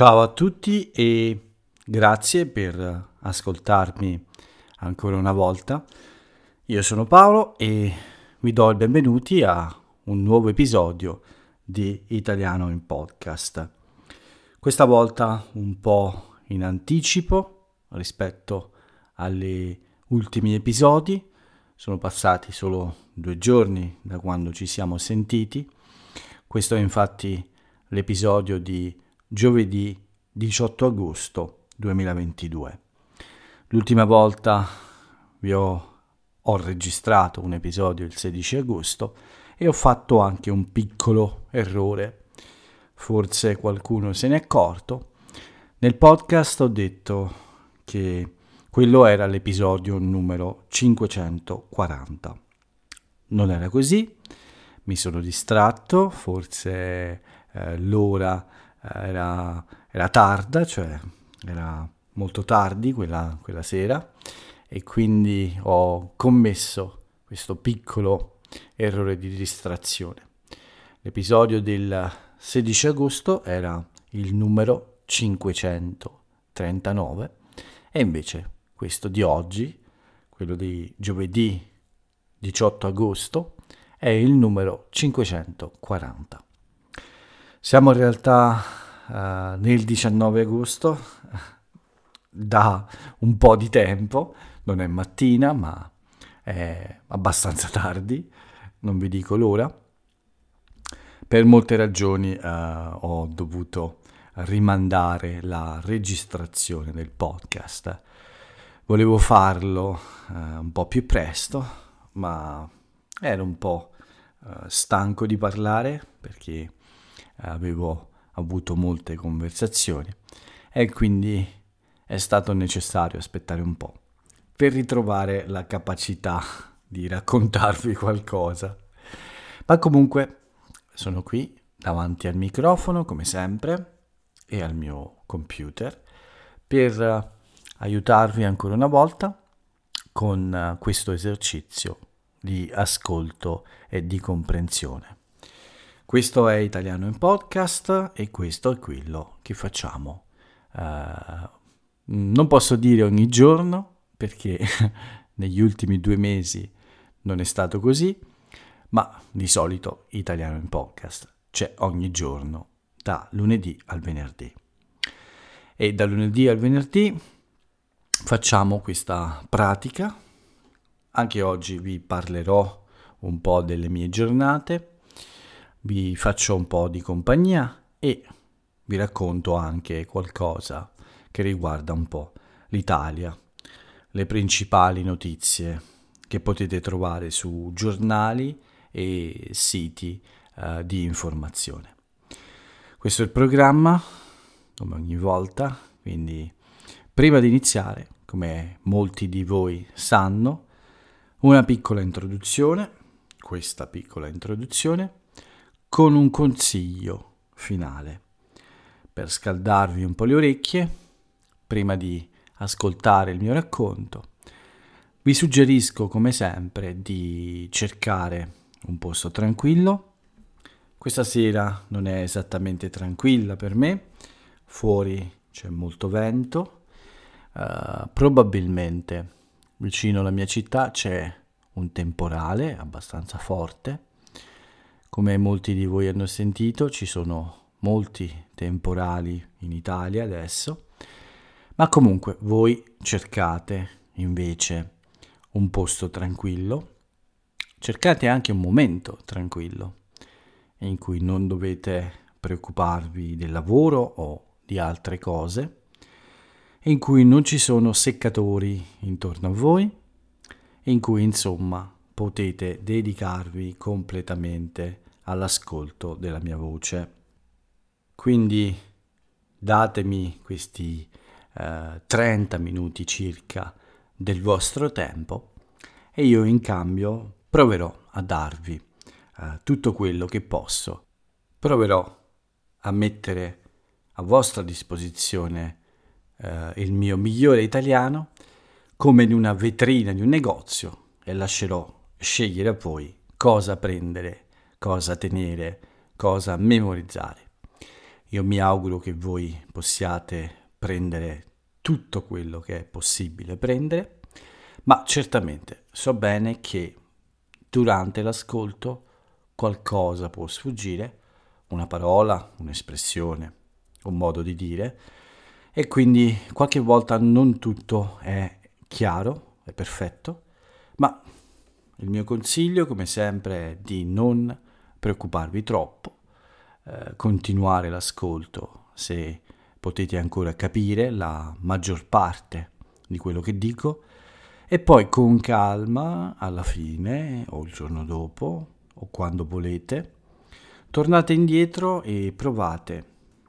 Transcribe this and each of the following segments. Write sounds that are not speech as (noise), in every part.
Ciao a tutti e grazie per ascoltarmi ancora una volta. Io sono Paolo e vi do il benvenuti a un nuovo episodio di Italiano in Podcast. Questa volta un po' in anticipo rispetto agli ultimi episodi. Sono passati solo due giorni da quando ci siamo sentiti. Questo è infatti l'episodio di giovedì 18 agosto 2022. L'ultima volta vi ho, ho, registrato un episodio il 16 agosto e ho fatto anche un piccolo errore. Forse qualcuno se n'è accorto. Nel podcast ho detto che quello era l'episodio numero 540. Non era così, mi sono distratto, forse eh, l'ora era, era tarda, cioè era molto tardi quella, quella sera e quindi ho commesso questo piccolo errore di distrazione. L'episodio del 16 agosto era il numero 539 e invece questo di oggi, quello di giovedì 18 agosto, è il numero 540. Siamo in realtà uh, nel 19 agosto, da un po' di tempo, non è mattina ma è abbastanza (laughs) tardi, non vi dico l'ora. Per molte ragioni uh, ho dovuto rimandare la registrazione del podcast. Volevo farlo uh, un po' più presto, ma ero un po' stanco di parlare perché avevo avuto molte conversazioni e quindi è stato necessario aspettare un po' per ritrovare la capacità di raccontarvi qualcosa. Ma comunque sono qui davanti al microfono come sempre e al mio computer per aiutarvi ancora una volta con questo esercizio di ascolto e di comprensione. Questo è Italiano in Podcast e questo è quello che facciamo. Uh, non posso dire ogni giorno perché (laughs) negli ultimi due mesi non è stato così, ma di solito Italiano in Podcast c'è ogni giorno da lunedì al venerdì. E da lunedì al venerdì facciamo questa pratica. Anche oggi vi parlerò un po' delle mie giornate vi faccio un po' di compagnia e vi racconto anche qualcosa che riguarda un po' l'Italia, le principali notizie che potete trovare su giornali e siti uh, di informazione. Questo è il programma, come ogni volta, quindi prima di iniziare, come molti di voi sanno, una piccola introduzione, questa piccola introduzione, con un consiglio finale per scaldarvi un po' le orecchie prima di ascoltare il mio racconto. Vi suggerisco come sempre di cercare un posto tranquillo. Questa sera non è esattamente tranquilla per me, fuori c'è molto vento, uh, probabilmente vicino alla mia città c'è un temporale abbastanza forte come molti di voi hanno sentito, ci sono molti temporali in Italia adesso, ma comunque voi cercate invece un posto tranquillo, cercate anche un momento tranquillo in cui non dovete preoccuparvi del lavoro o di altre cose, in cui non ci sono seccatori intorno a voi, in cui insomma potete dedicarvi completamente all'ascolto della mia voce. Quindi datemi questi eh, 30 minuti circa del vostro tempo e io in cambio proverò a darvi eh, tutto quello che posso. Proverò a mettere a vostra disposizione eh, il mio migliore italiano come in una vetrina di un negozio e lascerò scegliere a voi cosa prendere, cosa tenere, cosa memorizzare. Io mi auguro che voi possiate prendere tutto quello che è possibile prendere, ma certamente so bene che durante l'ascolto qualcosa può sfuggire, una parola, un'espressione, un modo di dire, e quindi qualche volta non tutto è chiaro, è perfetto, ma il mio consiglio, come sempre, è di non preoccuparvi troppo, eh, continuare l'ascolto se potete ancora capire la maggior parte di quello che dico e poi con calma alla fine o il giorno dopo o quando volete tornate indietro e provate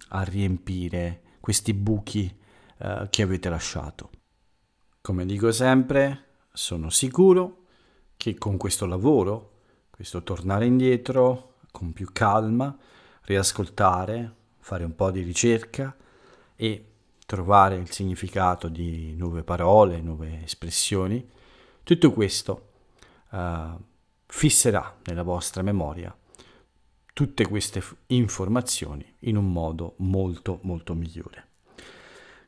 a riempire questi buchi eh, che avete lasciato. Come dico sempre, sono sicuro che con questo lavoro, questo tornare indietro con più calma, riascoltare, fare un po' di ricerca, e trovare il significato di nuove parole, nuove espressioni, tutto questo uh, fisserà nella vostra memoria tutte queste informazioni in un modo molto molto migliore.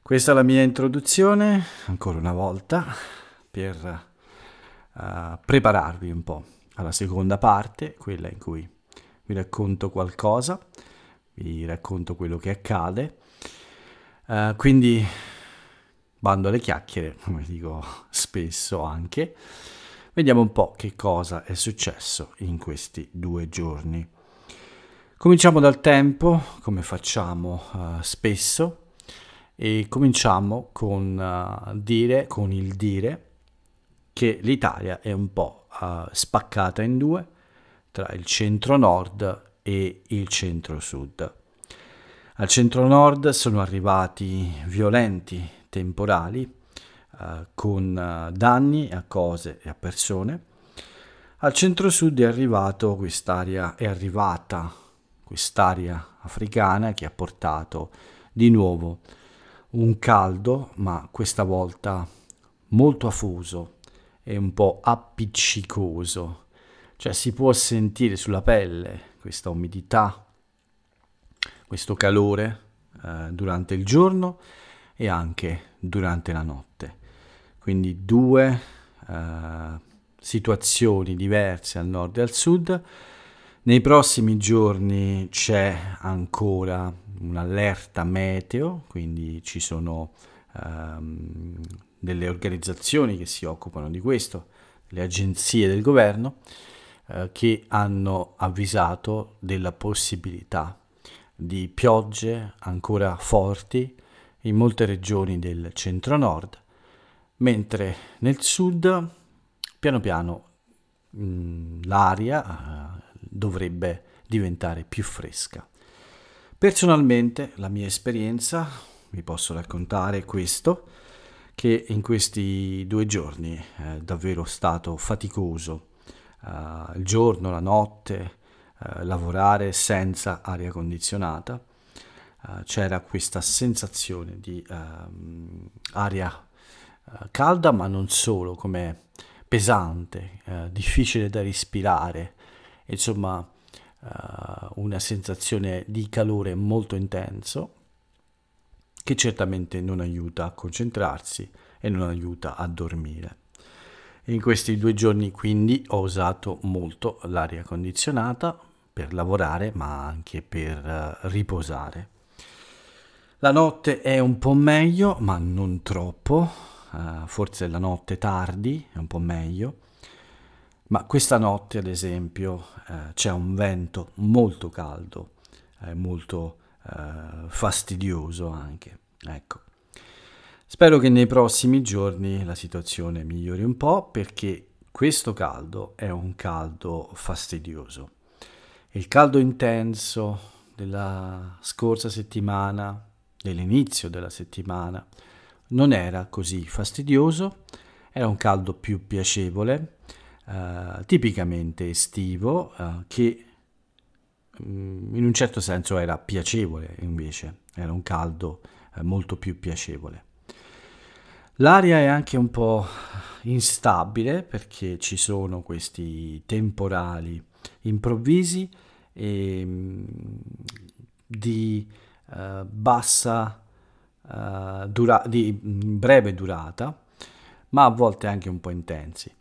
Questa è la mia introduzione, ancora una volta, per prepararvi un po' alla seconda parte, quella in cui vi racconto qualcosa, vi racconto quello che accade Uh, quindi bando alle chiacchiere, (laughs) come dico spesso anche. Vediamo un po' che cosa è successo in questi due giorni. Cominciamo dal tempo, come facciamo uh, spesso, e cominciamo con, uh, dire, con il dire che l'Italia è un po' uh, spaccata in due tra il centro-nord e il centro-sud. Al centro-nord sono arrivati violenti temporali eh, con eh, danni a cose e a persone. Al centro-sud è arrivato quest'aria, è arrivata quest'aria africana che ha portato di nuovo un caldo, ma questa volta molto afuso e un po' appiccicoso. Cioè si può sentire sulla pelle questa umidità questo calore eh, durante il giorno e anche durante la notte. Quindi due eh, situazioni diverse al nord e al sud. Nei prossimi giorni c'è ancora un'allerta meteo, quindi ci sono ehm, delle organizzazioni che si occupano di questo, le agenzie del governo, eh, che hanno avvisato della possibilità di piogge ancora forti in molte regioni del centro-nord, mentre nel sud piano piano mh, mm, l'aria uh, dovrebbe diventare più fresca. Personalmente la mia esperienza, vi posso raccontare questo, che in questi due giorni è davvero stato faticoso. Uh, il giorno, la notte, eh, lavorare senza aria condizionata. Uh, c'era questa sensazione di uh, aria uh, calda, ma non solo, come pesante, difficile da respirare, insomma una sensazione di calore molto intenso che certamente non aiuta a concentrarsi e non aiuta a dormire. In questi due giorni quindi ho usato molto l'aria condizionata per lavorare ma anche per uh, riposare. La notte è un po' meglio ma non troppo, uh, forse la notte tardi è un po' meglio, ma questa notte ad esempio uh, c'è un vento molto caldo, molto fastidioso anche. Ecco. Spero che nei prossimi giorni la situazione migliori un po' perché questo caldo è un caldo fastidioso. Il caldo intenso della scorsa settimana, dell'inizio della settimana, non era così fastidioso, era un caldo più piacevole, eh, tipicamente estivo, eh, che in un certo senso era piacevole invece, era un caldo eh, molto più piacevole. L'aria è anche un po' instabile perché ci sono questi temporali improvvisi e, mm, di eh, bassa, eh, dura- di breve durata, ma a volte anche un po' intensi.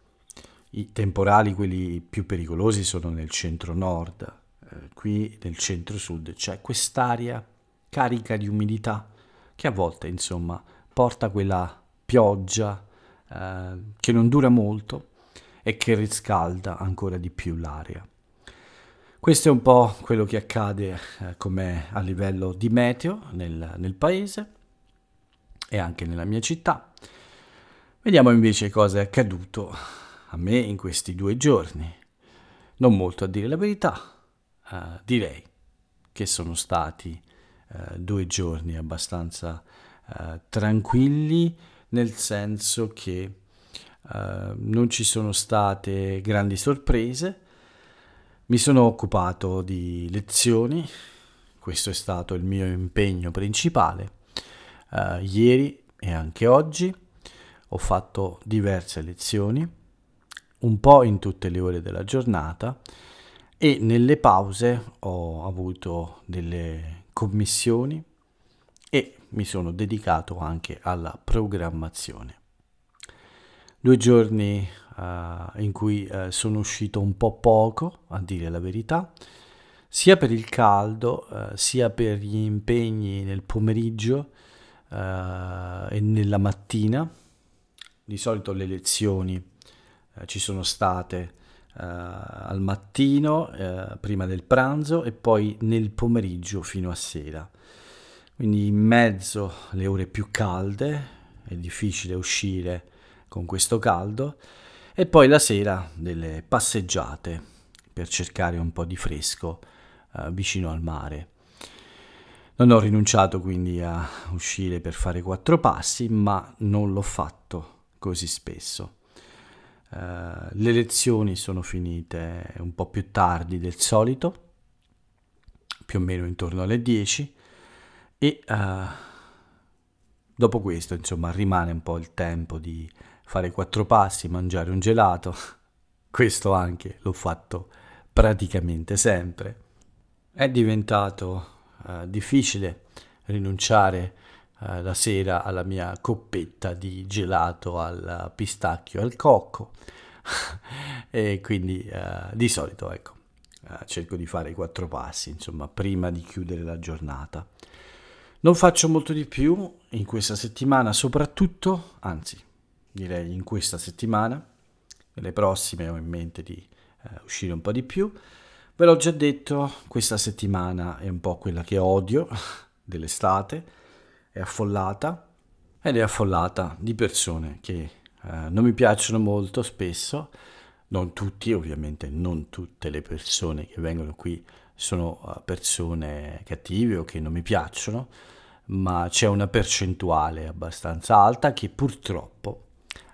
I temporali, quelli più pericolosi, sono nel centro-nord, qui nel centro-sud c'è quest'aria carica di umidità che a volte, insomma, porta quella pioggia eh, che non dura molto e che riscalda ancora di più l'aria. Questo è un po' quello che accade eh, come a livello di meteo nel, nel paese e anche nella mia città. Vediamo invece cosa è accaduto a me in questi due giorni. Non molto a dire la verità, eh, direi che sono stati eh, due giorni abbastanza eh, tranquilli, nel senso che non ci sono state grandi sorprese. Mi sono occupato di lezioni, questo è stato il mio impegno principale. Uh, ieri e anche oggi ho fatto diverse lezioni, un po' in tutte le ore della giornata e nelle pause ho avuto delle commissioni e mi sono dedicato anche alla programmazione. Due giorni uh, in cui uh, sono uscito un po' poco, a dire la verità, sia per il caldo, uh, sia per gli impegni nel pomeriggio e nella mattina. Di solito le lezioni ci sono state al mattino, prima del pranzo e poi nel pomeriggio fino a sera quindi in mezzo alle ore più calde, è difficile uscire con questo caldo, e poi la sera delle passeggiate per cercare un po' di fresco eh, vicino al mare. Non ho rinunciato quindi a uscire per fare quattro passi, ma non l'ho fatto così spesso. Uh, le lezioni sono finite un po' più tardi del solito, più o meno intorno alle 10, e uh, dopo questo, insomma, rimane un po' il tempo di fare quattro passi, mangiare un gelato. (laughs) Questo anche l'ho fatto praticamente sempre. È diventato uh, difficile rinunciare uh, la sera alla mia coppetta di gelato al pistacchio al cocco. (laughs) E quindi uh, di solito ecco cerco di fare i quattro passi insomma prima di chiudere la giornata. Non faccio molto di più in questa settimana, soprattutto, anzi, direi in questa settimana, nelle prossime ho in mente di eh, uscire un po' di più. Ve l'ho già detto, questa settimana è un po' quella che odio (laughs) dell'estate, è affollata ed è affollata di persone che eh, non mi piacciono molto spesso, non tutti, ovviamente non tutte le persone che vengono qui sono uh, persone cattive o che non mi piacciono, ma c'è una percentuale abbastanza alta che purtroppo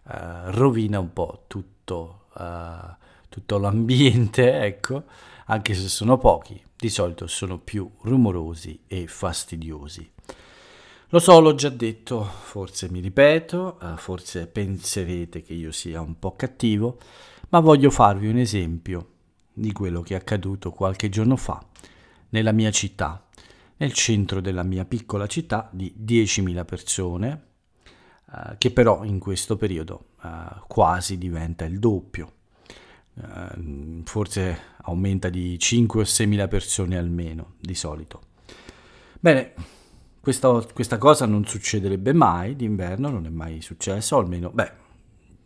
uh, rovina un po' tutto, uh, tutto l'ambiente, (laughs) ecco, anche se sono pochi, di solito sono più rumorosi e fastidiosi. Lo so, l'ho già detto, forse mi ripeto, uh, forse penserete che io sia un po' cattivo, ma voglio farvi un esempio di quello che è accaduto qualche giorno fa nella mia città, nel centro della mia piccola città di 10.000 persone, eh, che però in questo periodo eh, quasi diventa il doppio. Eh, forse aumenta di 5 o 6.000 persone almeno di solito. Bene, questa, questa cosa non succederebbe mai d'inverno, non è mai successo, o almeno, beh,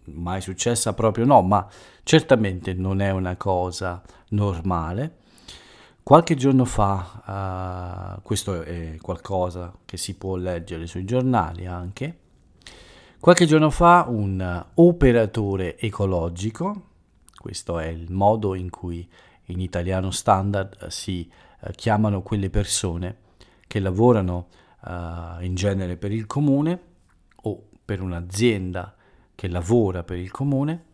mai successa proprio no, ma certamente non è una cosa normale. Qualche giorno fa, uh, questo è qualcosa che si può leggere sui giornali anche, qualche giorno fa un operatore ecologico, questo è il modo in cui in italiano standard si uh, chiamano quelle persone che lavorano uh, in genere per il comune o per un'azienda che lavora per il comune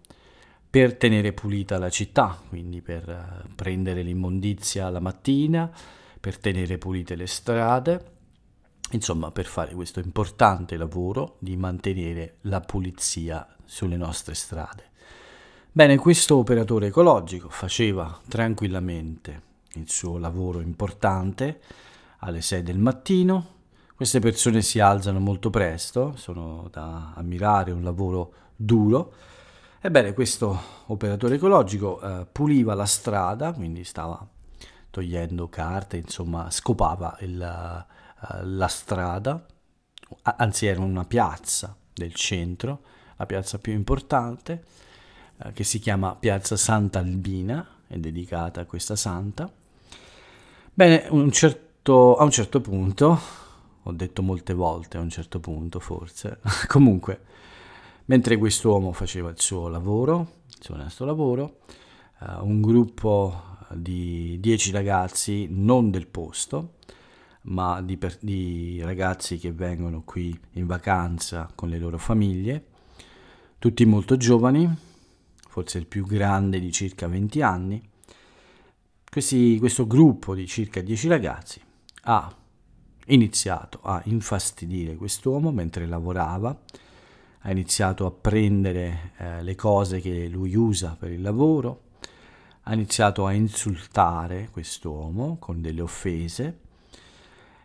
per tenere pulita la città, quindi per eh, prendere l'immondizia la mattina, per tenere pulite le strade, insomma per fare questo importante lavoro di mantenere la pulizia sulle nostre strade. Bene, questo operatore ecologico faceva tranquillamente il suo lavoro importante, alle 6 del mattino. Queste persone si alzano molto presto, sono da ammirare, un lavoro duro. Ebbene, questo operatore ecologico eh, puliva la strada, quindi stava togliendo carte, insomma, scopava il, uh, la strada, anzi era una piazza del centro, la piazza più importante, uh, che si chiama Piazza Santa Albina, è dedicata a questa santa. Bene, un certo, a un certo punto, ho detto molte volte a un certo punto forse, (laughs) comunque, mentre quest'uomo faceva il suo lavoro, il suo onesto lavoro, uh, un gruppo di 10 ragazzi non del posto, ma di, per, di, ragazzi che vengono qui in vacanza con le loro famiglie, tutti molto giovani, forse il più grande di circa 20 anni. Questi, questo gruppo di circa 10 ragazzi ha iniziato a infastidire quest'uomo mentre lavorava, ha iniziato a prendere eh, le cose che lui usa per il lavoro, ha iniziato a insultare quest'uomo con delle offese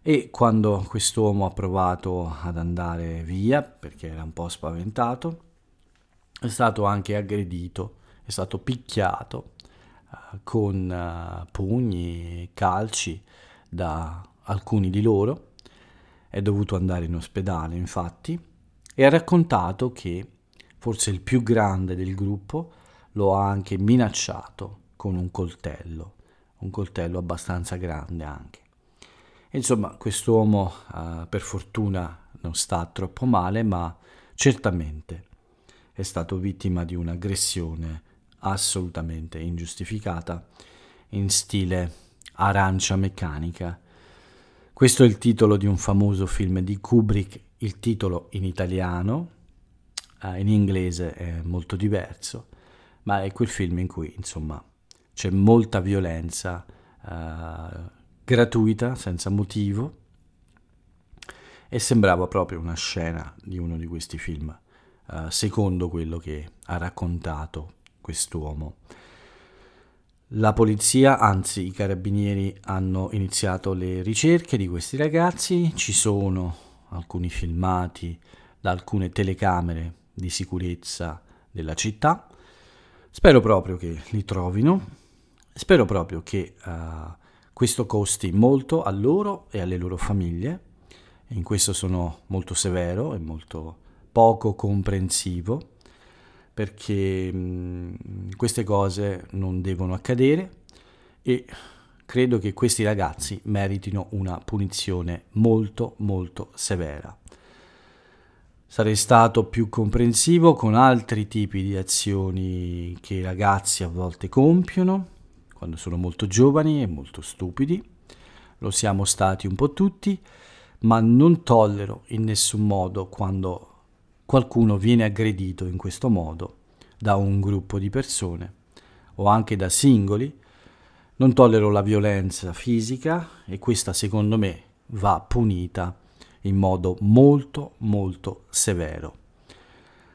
e quando quest'uomo ha provato ad andare via perché era un po' spaventato è stato anche aggredito, è stato picchiato uh, con uh, pugni e calci da alcuni di loro, è dovuto andare in ospedale infatti e ha raccontato che forse il più grande del gruppo lo ha anche minacciato con un coltello, un coltello abbastanza grande anche. Insomma, quest'uomo uh, per fortuna non sta troppo male, ma certamente è stato vittima di un'aggressione assolutamente ingiustificata in stile arancia meccanica. Questo è il titolo di un famoso film di Kubrick, il titolo in italiano, uh, in inglese è molto diverso, ma è quel film in cui, insomma, c'è molta violenza uh, gratuita, senza motivo, e sembrava proprio una scena di uno di questi film, uh, secondo quello che ha raccontato quest'uomo. La polizia, anzi i carabinieri, hanno iniziato le ricerche di questi ragazzi, ci sono alcuni filmati da alcune telecamere di sicurezza della città, spero proprio che li trovino. Spero proprio che uh, questo costi molto a loro e alle loro famiglie. In questo sono molto severo e molto poco comprensivo perché mh, queste cose non devono accadere e credo che questi ragazzi meritino una punizione molto molto severa. Sarei stato più comprensivo con altri tipi di azioni che i ragazzi a volte compiono quando sono molto giovani e molto stupidi, lo siamo stati un po' tutti, ma non tollero in nessun modo quando qualcuno viene aggredito in questo modo da un gruppo di persone o anche da singoli. Non tollero la violenza fisica e questa secondo me va punita in modo molto molto severo.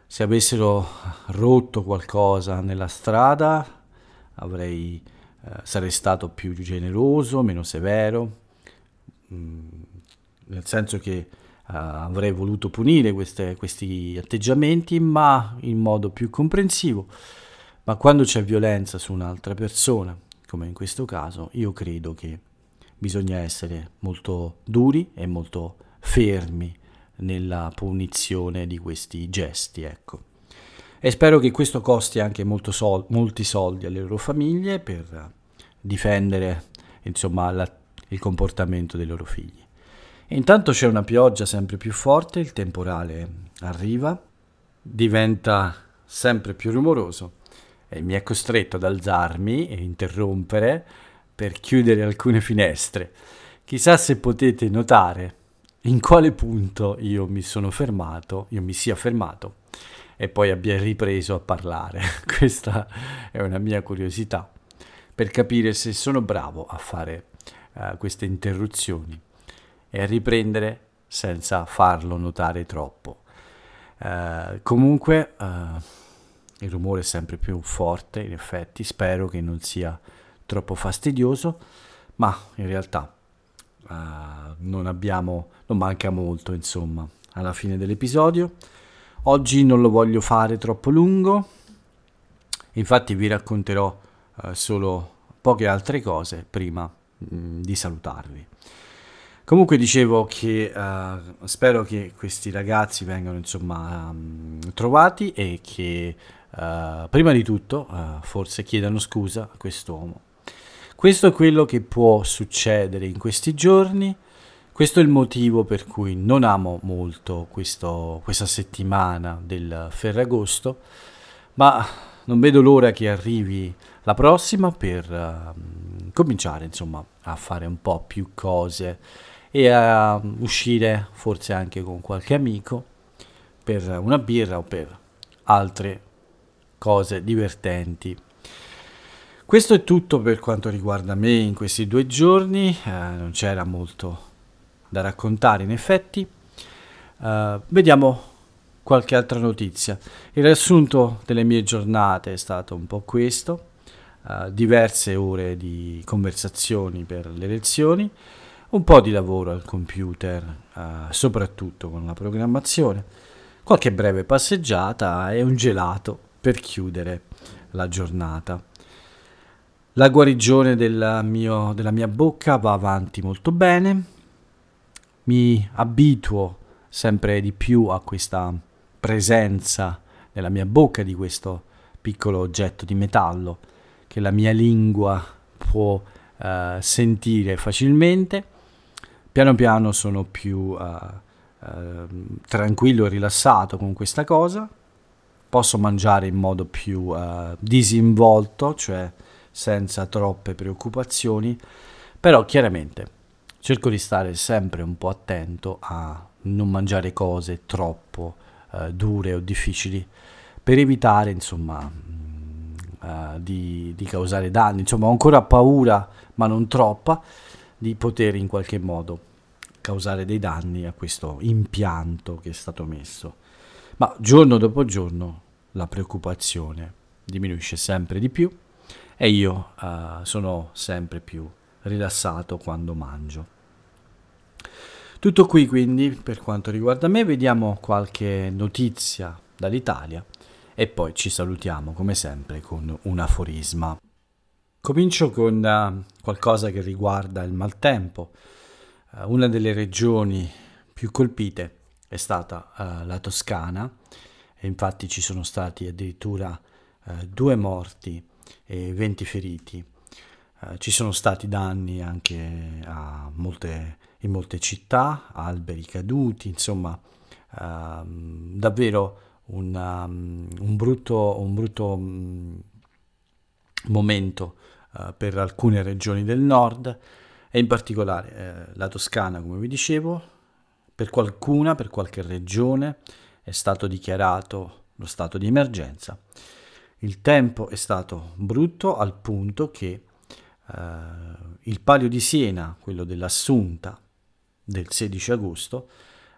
Se avessero rotto qualcosa nella strada avrei eh, sarei stato più generoso, meno severo, mh, mm, nel senso che avrei voluto punire queste, questi atteggiamenti, ma in modo più comprensivo. Ma quando c'è violenza su un'altra persona, come in questo caso, io credo che bisogna essere molto duri e molto fermi nella punizione di questi gesti, ecco e spero che questo costi anche sol- molti soldi alle loro famiglie per difendere insomma, la, il comportamento dei loro figli. Intanto c'è una pioggia sempre più forte, il temporale arriva, diventa sempre più rumoroso e mi è costretto ad alzarmi e interrompere per chiudere alcune finestre. Chissà se potete notare in quale punto io mi sono fermato, io mi sia fermato e poi abbia ripreso a parlare. (laughs) Questa è una mia curiosità per capire se sono bravo a fare uh, queste interruzioni e riprendere senza farlo notare troppo. Uh, comunque uh, il rumore è sempre più forte, in effetti, spero che non sia troppo fastidioso, ma in realtà uh, non abbiamo, non manca molto insomma alla fine dell'episodio. Oggi non lo voglio fare troppo lungo, infatti vi racconterò uh, solo poche altre cose prima mh, mm, di salutarvi. Comunque dicevo che uh, spero che questi ragazzi vengano insomma um, trovati e che uh, prima di tutto uh, forse chiedano scusa a quest'uomo. Questo è quello che può succedere in questi giorni, questo è il motivo per cui non amo molto questo, questa settimana del Ferragosto, ma non vedo l'ora che arrivi la prossima per cominciare insomma a fare un po' più cose e a uscire forse anche con qualche amico per una birra o per altre cose divertenti. Questo è tutto per quanto riguarda me in questi due giorni, eh, non c'era molto da raccontare in effetti. Uh, vediamo qualche altra notizia. Il riassunto delle mie giornate è stato un po' questo, uh, diverse ore di conversazioni per le lezioni, un po' di lavoro al computer, uh, soprattutto con la programmazione, qualche breve passeggiata e un gelato per chiudere la giornata. La guarigione del mio, della mia bocca va avanti molto bene, mi abituo sempre di più a questa presenza nella mia bocca di questo piccolo oggetto di metallo che la mia lingua può uh, sentire facilmente piano piano sono più uh, uh, tranquillo e rilassato con questa cosa, posso mangiare in modo più uh, disinvolto, cioè senza troppe preoccupazioni, però chiaramente cerco di stare sempre un po' attento a non mangiare cose troppo uh, dure o difficili per evitare insomma uh, di, di, causare danni. Insomma ho ancora paura ma non troppa di poter in qualche modo causare dei danni a questo impianto che è stato messo. Ma giorno dopo giorno la preoccupazione diminuisce sempre di più e io uh, sono sempre più rilassato quando mangio. Tutto qui quindi per quanto riguarda me, vediamo qualche notizia dall'Italia e poi ci salutiamo come sempre con un aforisma. Comincio con uh, qualcosa che riguarda il maltempo. Uh, una delle regioni più colpite è stata uh, la Toscana e infatti ci sono stati addirittura due morti e 20 feriti. ci sono stati danni anche molte, in molte città, alberi caduti, insomma ehm, davvero un, um, un brutto, un brutto um, momento per alcune regioni del nord e in particolare eh, la Toscana, come vi dicevo, per qualcuna, per qualche regione è stato dichiarato lo stato di emergenza. Il tempo è stato brutto al punto che eh, il palio di Siena, quello dell'Assunta del 16 agosto,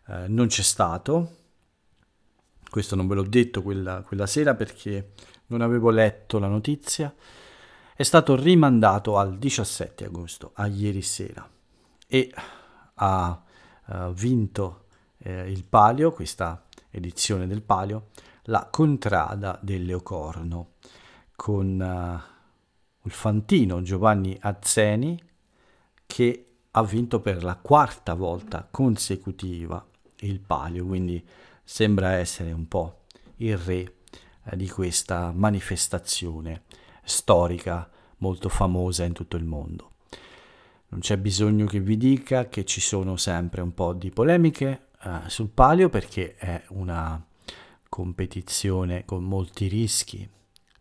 eh, non c'è stato. Questo non ve l'ho detto quella, quella sera perché non avevo letto la notizia è stato rimandato al 17 agosto, a ieri sera, e ha uh, vinto eh, il Palio, questa edizione del Palio, la Contrada del Leocorno, con uh, il fantino Giovanni Azzeni che ha vinto per la quarta volta consecutiva il Palio, quindi sembra essere un po' il re eh, di questa manifestazione storica molto famosa in tutto il mondo. Non c'è bisogno che vi dica che ci sono sempre un po' di polemiche eh, sul palio perché è una competizione con molti rischi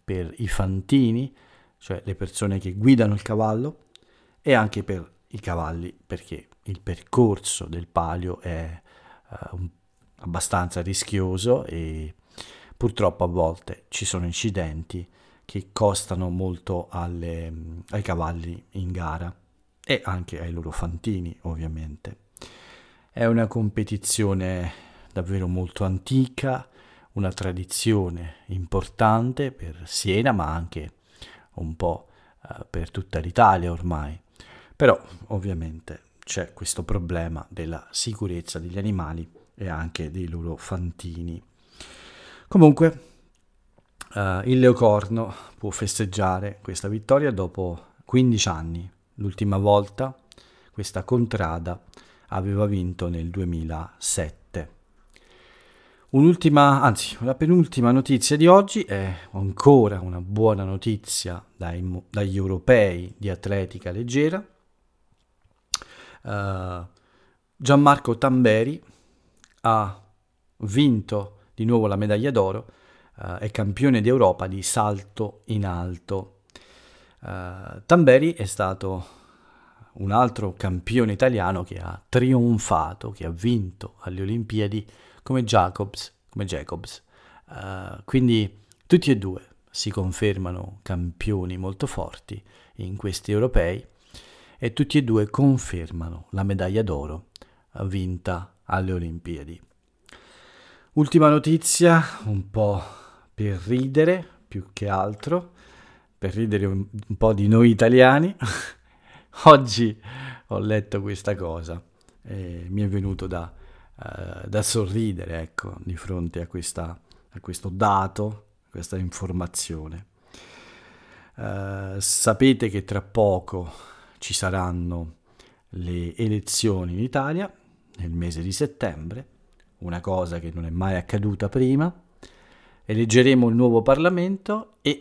per i fantini, cioè le persone che guidano il cavallo, e anche per i cavalli perché il percorso del palio è uh, abbastanza rischioso e purtroppo a volte ci sono incidenti che costano molto alle, ai cavalli in gara e anche ai loro fantini ovviamente. È una competizione davvero molto antica, una tradizione importante per Siena ma anche un po' eh, per tutta l'Italia ormai. Però ovviamente c'è questo problema della sicurezza degli animali e anche dei loro fantini. Comunque, uh, il Leocorno può festeggiare questa vittoria dopo 15 anni. L'ultima volta questa contrada aveva vinto nel 2007. Un'ultima, anzi, la penultima notizia di oggi è ancora una buona notizia dai, dagli europei di atletica leggera. Uh, Gianmarco Tamberi ha vinto di nuovo la medaglia d'oro, uh, è campione d'Europa di salto in alto. Uh, Tamberi è stato un altro campione italiano che ha trionfato, che ha vinto alle Olimpiadi come Jacobs. Come Jacobs. Uh, quindi tutti e due si confermano campioni molto forti in questi europei e tutti e due confermano la medaglia d'oro vinta alle Olimpiadi. Ultima notizia, un po' per ridere più che altro, per ridere un, un po' di noi italiani. (laughs) Oggi ho letto questa cosa e mi è venuto da, uh, da sorridere ecco, di fronte a, questa, a questo dato, questa informazione. Uh, sapete che tra poco ci saranno le elezioni in Italia nel mese di settembre, una cosa che non è mai accaduta prima. Eleggeremo il nuovo Parlamento e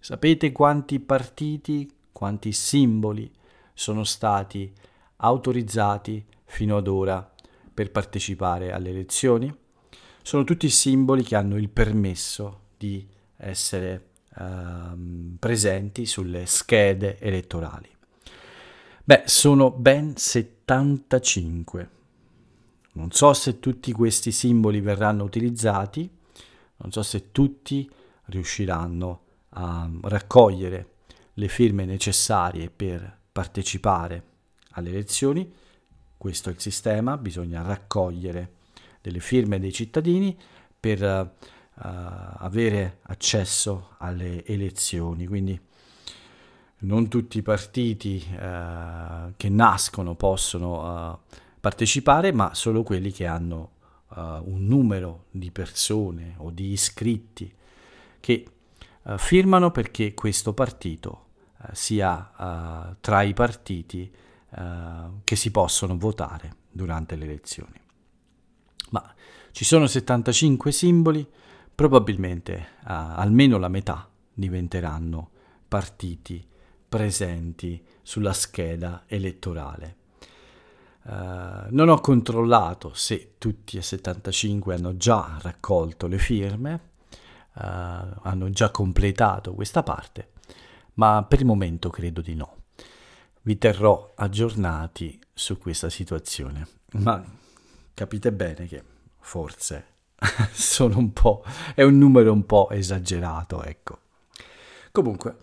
sapete quanti partiti, quanti simboli sono stati autorizzati fino ad ora per partecipare alle elezioni? Sono tutti simboli che hanno il permesso di essere uh, presenti sulle schede elettorali. Beh, sono ben 75. Non so se tutti questi simboli verranno utilizzati, non so se tutti riusciranno a raccogliere le firme necessarie per partecipare alle elezioni. Questo è il sistema, bisogna raccogliere delle firme dei cittadini per uh, avere accesso alle elezioni. Quindi non tutti i partiti uh, che nascono possono uh, partecipare, ma solo quelli che hanno un numero di persone o di iscritti che firmano perché questo partito eh, sia tra i partiti che si possono votare durante le elezioni. Ma ci sono 75 simboli, probabilmente almeno la metà diventeranno partiti presenti sulla scheda elettorale. Uh, non ho controllato se tutti e 75 hanno già raccolto le firme, uh, hanno già completato questa parte, ma per il momento credo di no. Vi terrò aggiornati su questa situazione, ma capite bene che forse (laughs) sono un po', è un numero un po' esagerato, ecco. Comunque,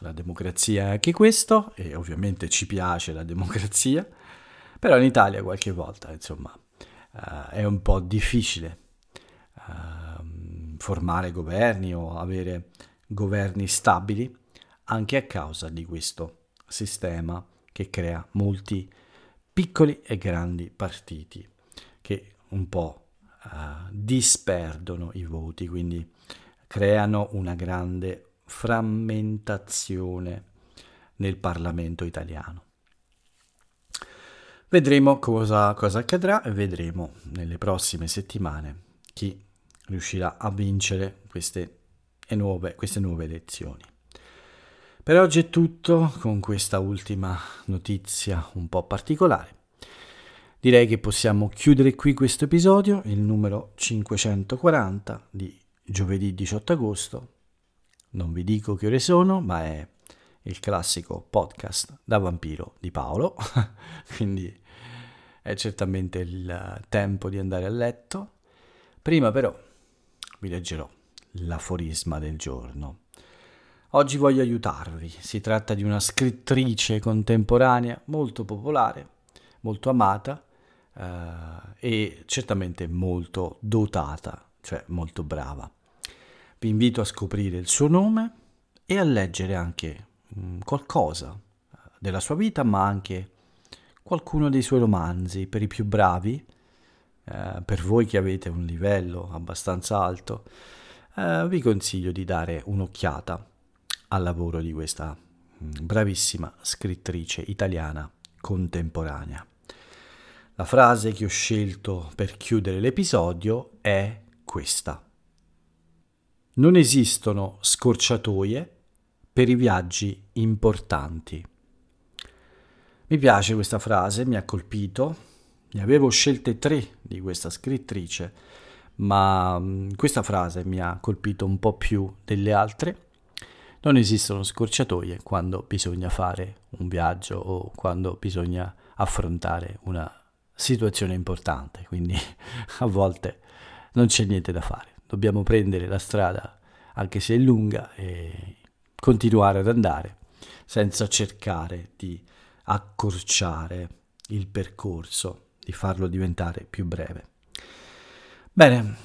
la democrazia è anche questo, e ovviamente ci piace la democrazia, però in Italia qualche volta, insomma, uh, è un po' difficile uh, formare governi o avere governi stabili anche a causa di questo sistema che crea molti piccoli e grandi partiti che un po' uh, disperdono i voti, quindi creano una grande frammentazione nel Parlamento italiano. Vedremo cosa, cosa accadrà e vedremo nelle prossime settimane chi riuscirà a vincere queste nuove, queste nuove elezioni. Per oggi è tutto con questa ultima notizia un po' particolare. Direi che possiamo chiudere qui questo episodio, il numero 540 di giovedì 18 agosto. Non vi dico che ore sono, ma è il classico podcast da vampiro di Paolo, (laughs) quindi è certamente il tempo di andare a letto. Prima però vi leggerò l'aforisma del giorno. Oggi voglio aiutarvi, si tratta di una scrittrice contemporanea molto popolare, molto amata eh, e certamente molto dotata, cioè molto brava. Vi invito a scoprire il suo nome e a leggere anche qualcosa eh, della sua vita, ma anche qualcuno dei suoi romanzi per i più bravi, eh, per voi che avete un livello abbastanza alto, eh, vi consiglio di dare un'occhiata al lavoro di questa mm, bravissima scrittrice italiana contemporanea. La frase che ho scelto per chiudere l'episodio è questa. Non esistono scorciatoie per i viaggi importanti. Mi piace questa frase, mi ha colpito. Ne avevo scelte tre di questa scrittrice, ma mm, questa frase mi ha colpito un po' più delle altre. Non esistono scorciatoie quando bisogna fare un viaggio o quando bisogna affrontare una situazione importante, quindi (laughs) a volte non c'è niente da fare. Dobbiamo prendere la strada, anche se è lunga, e continuare ad andare senza cercare di accorciare il percorso, di farlo diventare più breve. Bene,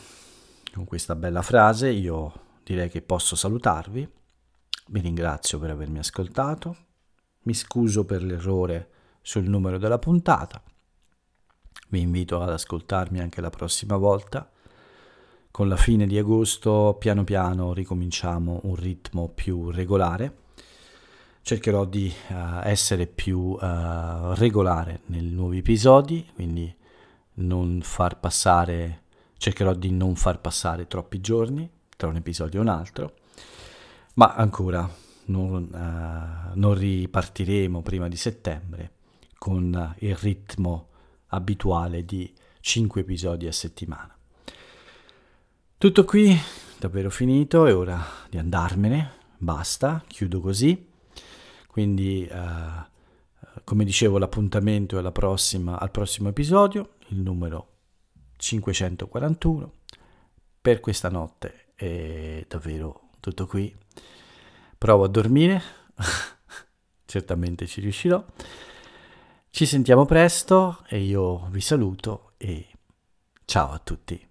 con questa bella frase io direi che posso salutarvi. Vi ringrazio per avermi ascoltato. Mi scuso per l'errore sul numero della puntata. Vi invito ad ascoltarmi anche la prossima volta. Con la fine di agosto piano piano ricominciamo un ritmo più regolare. Cercherò di uh, essere più uh, regolare nei nuovi episodi, quindi non far passare, cercherò di non far passare troppi giorni tra un episodio e un altro, ma ancora non, uh, non ripartiremo prima di settembre con il ritmo abituale di 5 episodi a settimana. Tutto qui, davvero finito, è ora di andarmene, basta, chiudo così. Quindi, uh, come dicevo, l'appuntamento è prossima, al prossimo episodio, il numero 541. Per questa notte è davvero tutto qui. Provo a dormire, (laughs) certamente ci riuscirò. Ci sentiamo presto e io vi saluto e ciao a tutti.